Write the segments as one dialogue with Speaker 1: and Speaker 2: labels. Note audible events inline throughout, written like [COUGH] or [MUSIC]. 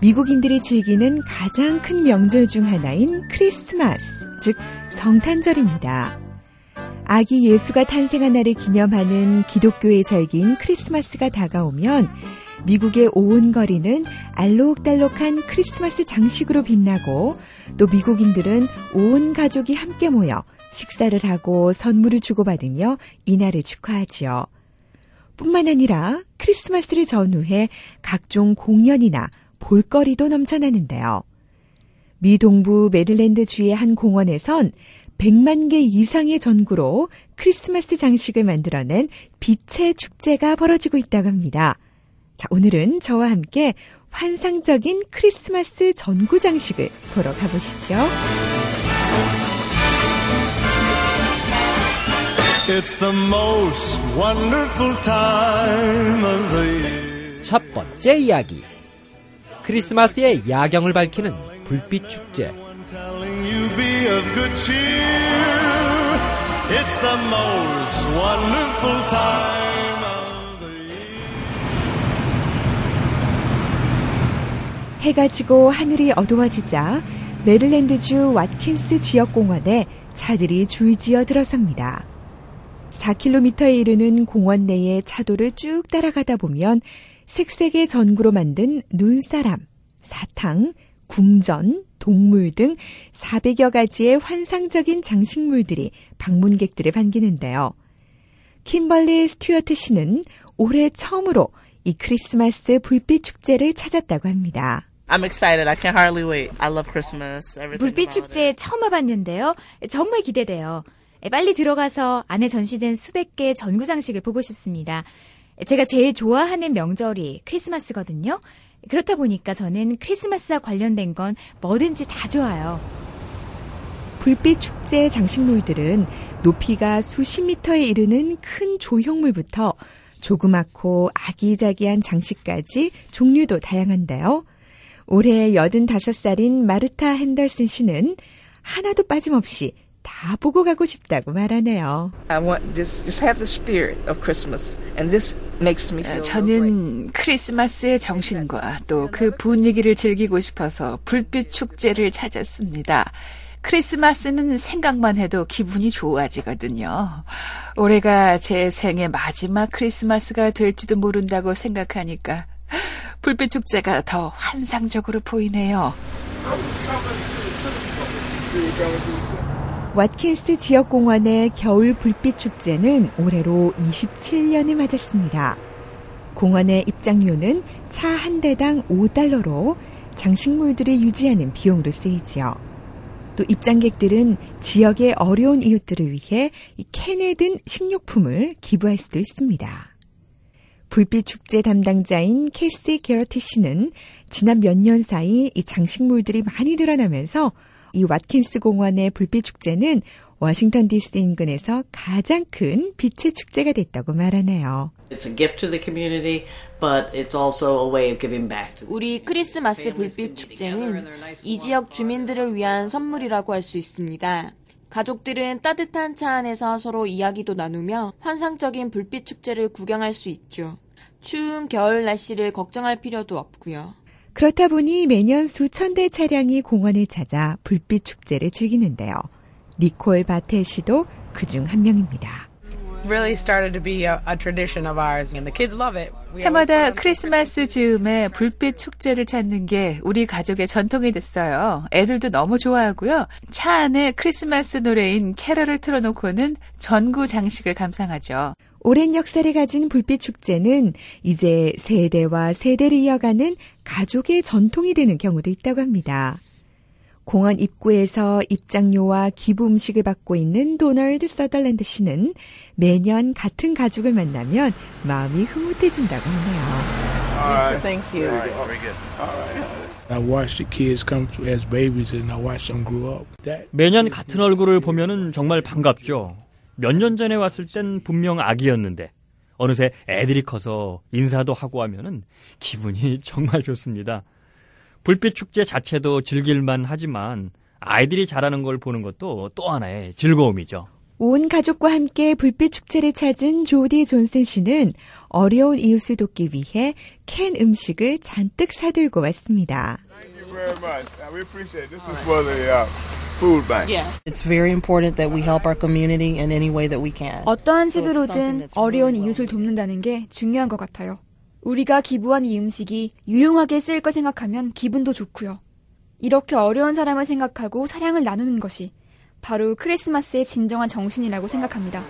Speaker 1: 미국인들이 즐기는 가장 큰 명절 중 하나인 크리스마스, 즉 성탄절입니다. 아기 예수가 탄생한 날을 기념하는 기독교의 절기인 크리스마스가 다가오면 미국의 온 거리는 알록달록한 크리스마스 장식으로 빛나고 또 미국인들은 온 가족이 함께 모여 식사를 하고 선물을 주고받으며 이날을 축하하지요. 뿐만 아니라 크리스마스를 전후해 각종 공연이나 볼거리도 넘쳐나는데요. 미 동부 메릴랜드 주의 한 공원에선 100만 개 이상의 전구로 크리스마스 장식을 만들어낸 빛의 축제가 벌어지고 있다고 합니다. 자, 오늘은 저와 함께 환상적인 크리스마스 전구 장식을 보러 가보시죠.
Speaker 2: 첫 번째 이야기. 크리스마스의 야경을 밝히는 불빛 축제.
Speaker 1: 해가 지고 하늘이 어두워지자 메릴랜드주 왓킨스 지역공원에 차들이 줄지어 들어섭니다. 4km에 이르는 공원 내의 차도를 쭉 따라가다 보면 색색의 전구로 만든 눈사람, 사탕, 궁전, 동물 등 400여 가지의 환상적인 장식물들이 방문객들을 반기는데요. 킴벌리 스튜어트 씨는 올해 처음으로 이 크리스마스 불빛 축제를 찾았다고 합니다.
Speaker 3: I'm excited. I can't hardly wait. I love Christmas.
Speaker 4: 불빛 축제 처음 와봤는데요. 정말 기대돼요. 빨리 들어가서 안에 전시된 수백 개의 전구 장식을 보고 싶습니다. 제가 제일 좋아하는 명절이 크리스마스거든요. 그렇다 보니까 저는 크리스마스와 관련된 건 뭐든지 다 좋아요.
Speaker 1: 불빛 축제 장식물들은 높이가 수십 미터에 이르는 큰 조형물부터 조그맣고 아기자기한 장식까지 종류도 다양한데요. 올해 85살인 마르타 핸더슨 씨는 하나도 빠짐없이 다 보고 가고 싶다고 말하네요.
Speaker 5: 저는 크리스마스의 정신과 또 그 분위기를 즐기고 싶어서 불빛 축제를 찾았습니다. 크리스마스는 생각만 해도 기분이 좋아지거든요. 올해가 제 생의 마지막 크리스마스가 될지도 모른다고 생각하니까 불빛 축제가 더 환상적으로 보이네요.
Speaker 1: 왓킨스 지역공원의 겨울 불빛 축제는 올해로 27년을 맞았습니다. 공원의 입장료는 차 한 대당 5달러로 장식물들을 유지하는 비용으로 쓰이지요. 또 입장객들은 지역의 어려운 이웃들을 위해 캔에 든 식료품을 기부할 수도 있습니다. 불빛 축제 담당자인 캐시 게러티 씨는 지난 몇 년 사이 이 장식물들이 많이 늘어나면서 이 왓킨스 공원의 불빛 축제는 워싱턴 DC 인근에서 가장 큰 빛의 축제가 됐다고 말하네요.
Speaker 6: 우리 크리스마스 불빛 축제는 이 지역 주민들을 위한 선물이라고 할 수 있습니다. 가족들은 따뜻한 차 안에서 서로 이야기도 나누며 환상적인 불빛 축제를 구경할 수 있죠. 추운 겨울 날씨를 걱정할 필요도 없고요.
Speaker 1: 그렇다 보니 매년 수천 대 차량이 공원을 찾아 불빛 축제를 즐기는데요. 니콜 바텔 씨도 그 중 한 명입니다.
Speaker 5: 해마다 크리스마스 즈음에 불빛 축제를 찾는 게 우리 가족의 전통이 됐어요. 애들도 너무 좋아하고요. 차 안에 크리스마스 노래인 캐럴을 틀어놓고는 전구 장식을 감상하죠.
Speaker 1: 오랜 역사를 가진 불빛 축제는 이제 세대와 세대를 이어가는 가족의 전통이 되는 경우도 있다고 합니다. 공원 입구에서 입장료와 기부 음식을 받고 있는 도널드 서덜랜드 씨는 매년 같은 가족을 만나면 마음이 흐뭇해진다고 하네요.
Speaker 7: 매년 같은 얼굴을 보면은 정말 반갑죠. 몇 년 전에 왔을 땐 분명 아기였는데 어느새 애들이 커서 인사도 하고 하면은 기분이 [LAUGHS] 정말 좋습니다. 불빛 축제 자체도 즐길만 하지만 아이들이 자라는 걸 보는 것도 또 하나의 즐거움이죠.
Speaker 1: 온 가족과 함께 불빛 축제를 찾은 조디 존슨 씨는 어려운 이웃을 돕기 위해 캔 음식을 잔뜩 사들고 왔습니다.
Speaker 8: It's very important that we help our community in any way that we can.
Speaker 9: 어떠한 식으로든 어려운 이웃을 돕는다는 게 중요한 것 같아요. 우리가 기부한 이 음식이 유용하게 쓰일 거 생각하면 기분도 좋고요. 이렇게 어려운 사람을 생각하고 사랑을 나누는 것이 바로 크리스마스의 진정한 정신이라고 생각합니다.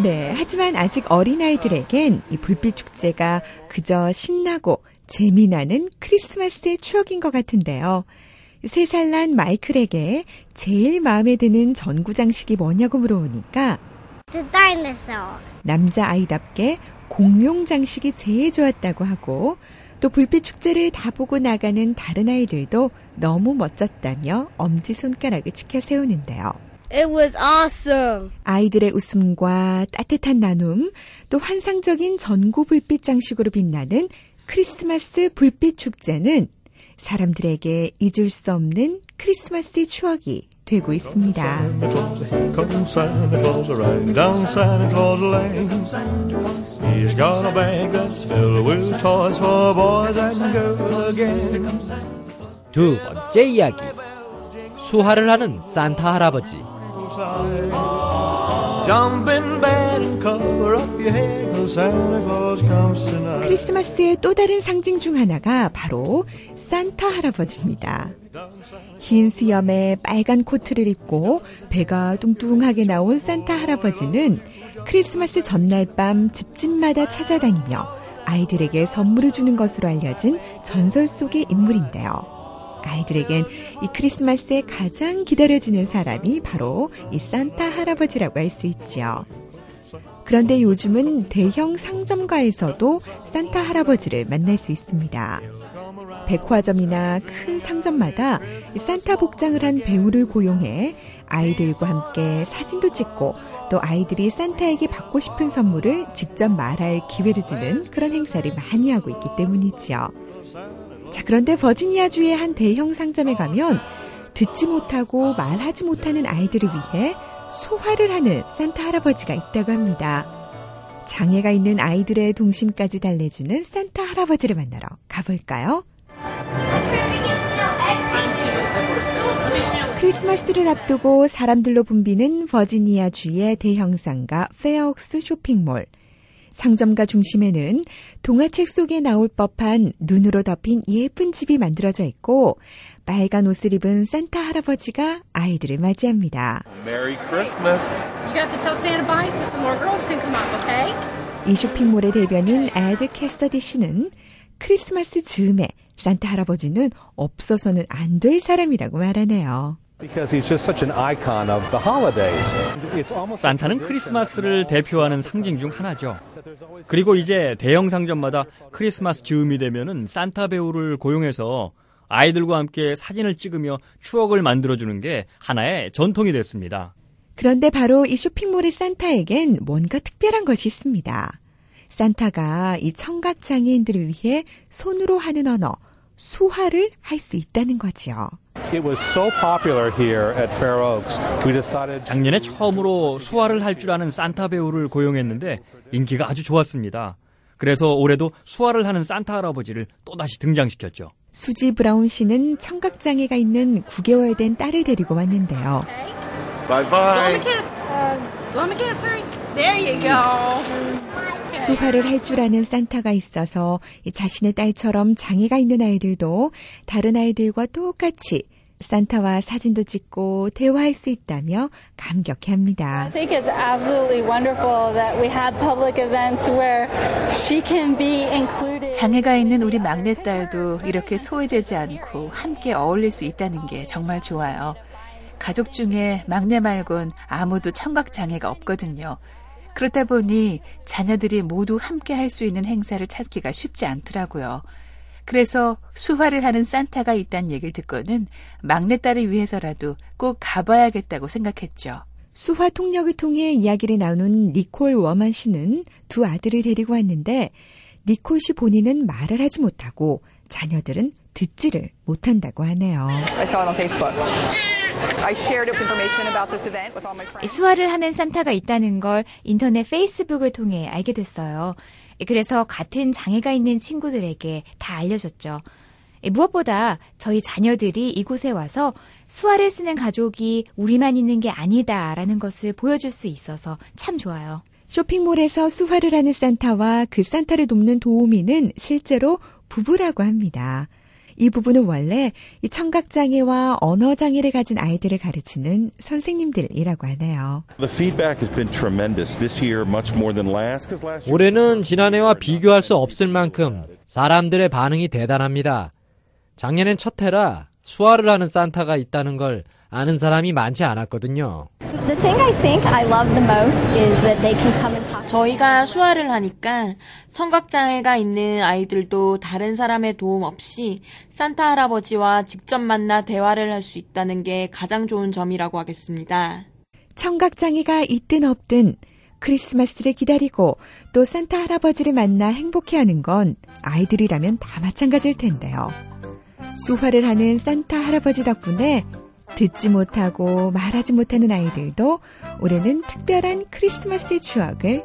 Speaker 1: 네, 하지만 아직 어린아이들에겐 이 불빛 축제가 그저 신나고 재미나는 크리스마스의 추억인 것 같은데요. 세 살 난 마이클에게 제일 마음에 드는 전구 장식이 뭐냐고 물어보니까. 남자 아이답게 공룡 장식이 제일 좋았다고 하고 또 불빛 축제를 다 보고 나가는 다른 아이들도 너무 멋졌다며 엄지 손가락을 치켜 세우는데요.
Speaker 10: It was awesome.
Speaker 1: 아이들의 웃음과 따뜻한 나눔, 또 환상적인 전구 불빛 장식으로 빛나는 크리스마스 불빛 축제는 사람들에게 잊을 수 없는 크리스마스의 추억이 되고 있습니다.
Speaker 2: 두 번째 이야기. 수화를 하는 산타 할아버지.
Speaker 1: 크리스마스의 또 다른 상징 중 하나가 바로 산타 할아버지입니다. 흰 수염에 빨간 코트를 입고 배가 뚱뚱하게 나온 산타 할아버지는 크리스마스 전날 밤 집집마다 찾아다니며 아이들에게 선물을 주는 것으로 알려진 전설 속의 인물인데요. 아이들에겐 이 크리스마스에 가장 기다려지는 사람이 바로 이 산타 할아버지라고 할 수 있지요. 그런데 요즘은 대형 상점가에서도 산타 할아버지를 만날 수 있습니다. 백화점이나 큰 상점마다 산타 복장을 한 배우를 고용해 아이들과 함께 사진도 찍고 또 아이들이 산타에게 받고 싶은 선물을 직접 말할 기회를 주는 그런 행사를 많이 하고 있기 때문이지요. 자, 그런데 버지니아주의 한 대형 상점에 가면 듣지 못하고 말하지 못하는 아이들을 위해 수화를 하는 산타 할아버지가 있다고 합니다. 장애가 있는 아이들의 동심까지 달래주는 산타 할아버지를 만나러 가볼까요? 크리스마스를 앞두고 사람들로 붐비는 버지니아 주의 대형 상가 페어옥스 쇼핑몰. 상점가 중심에는 동화책 속에 나올 법한 눈으로 덮인 예쁜 집이 만들어져 있고 빨간 옷을 입은 산타 할아버지가 아이들을 맞이합니다.
Speaker 11: Merry Christmas.
Speaker 12: You have to tell Santa bye so some more girls can come up, okay?
Speaker 1: 이 쇼핑몰의 대변인 에드 캐서디 씨는 크리스마스 즈음에 산타 할아버지는 없어서는 안 될 사람이라고 말하네요.
Speaker 11: Because he's just such an icon of the holidays. It's almost
Speaker 7: 산타는 크리스마스를 대표하는 상징 중 하나죠. 그리고 이제 대형 상점마다 크리스마스 즈음이 되면은 산타 배우를 고용해서 아이들과 함께 사진을 찍으며 추억을 만들어주는 게 하나의 전통이 됐습니다.
Speaker 1: 그런데 바로 이 쇼핑몰의 산타에겐 뭔가 특별한 것이 있습니다. 산타가 이 청각 장애인들을 위해 손으로 하는 언어, 수화를 할 수 있다는 거지요.
Speaker 11: It was so popular here at Fair Oaks. We decided
Speaker 7: 작년에 처음으로 수화를 할 줄 아는 산타 배우를 고용했는데 인기가 아주 좋았습니다. 그래서 올해도 수화를 하는 산타 할아버지를 또다시 등장시켰죠.
Speaker 1: 수지 브라운 씨는 청각 장애가 있는 9개월 된 딸을 데리고 왔는데요.
Speaker 12: you go.
Speaker 1: 수화를 할 줄 아는 산타가 있어서 이 자신의 딸처럼 장애가 있는 아이들도 다른 아이들과 똑같이 산타와 사진도 찍고 대화할 수 있다며 감격해 합니다.
Speaker 13: I think it's absolutely wonderful that we have public events where she can be included.
Speaker 5: 장애가 있는 우리 막내딸도 이렇게 소외되지 않고 함께 어울릴 수 있다는 게 정말 좋아요. 가족 중에 막내 말곤 아무도 청각 장애가 없거든요. 그렇다 보니 자녀들이 모두 함께 할 수 있는 행사를 찾기가 쉽지 않더라고요. 그래서 수화를 하는 산타가 있다는 얘기를 듣고는 막내딸을 위해서라도 꼭 가봐야겠다고 생각했죠.
Speaker 1: 수화 통역을 통해 이야기를 나눈 니콜 워만 씨는 두 아들을 데리고 왔는데 니콜 씨 본인은 말을 하지 못하고 자녀들은 듣지를 못한다고 하네요.
Speaker 4: 수화를 하는 산타가 있다는 걸 인터넷 페이스북을 통해 알게 됐어요. 그래서 같은 장애가 있는 친구들에게 다 알려줬죠. 무엇보다 저희 자녀들이 이곳에 와서 수화를 쓰는 가족이 우리만 있는 게 아니다라는 것을 보여줄 수 있어서 참 좋아요.
Speaker 1: 쇼핑몰에서 수화를 하는 산타와 그 산타를 돕는 도우미는 실제로 부부라고 합니다. 이 부부는 원래 이 청각장애와 언어장애를 가진 아이들을 가르치는 선생님들이라고 하네요.
Speaker 14: The feedback has been tremendous this year, much more than last. Because last year
Speaker 2: 올해는 지난해와 비교할 수 없을 만큼 사람들의 반응이 대단합니다. 작년엔 첫 해라 수화를 하는 산타가 있다는 걸 아는 사람이 많지 않았거든요.
Speaker 6: 저희가 수화를 하니까 청각장애가 있는 아이들도 다른 사람의 도움 없이 산타 할아버지와 직접 만나 대화를 할 수 있다는 게 가장 좋은 점이라고 하겠습니다.
Speaker 1: 청각장애가 있든 없든 크리스마스를 기다리고 또 산타 할아버지를 만나 행복해하는 건 아이들이라면 다 마찬가지일 텐데요. 수화를 하는 산타 할아버지 덕분에 듣지 못하고 말하지 못하는 아이들도 올해는 특별한 크리스마스의 추억을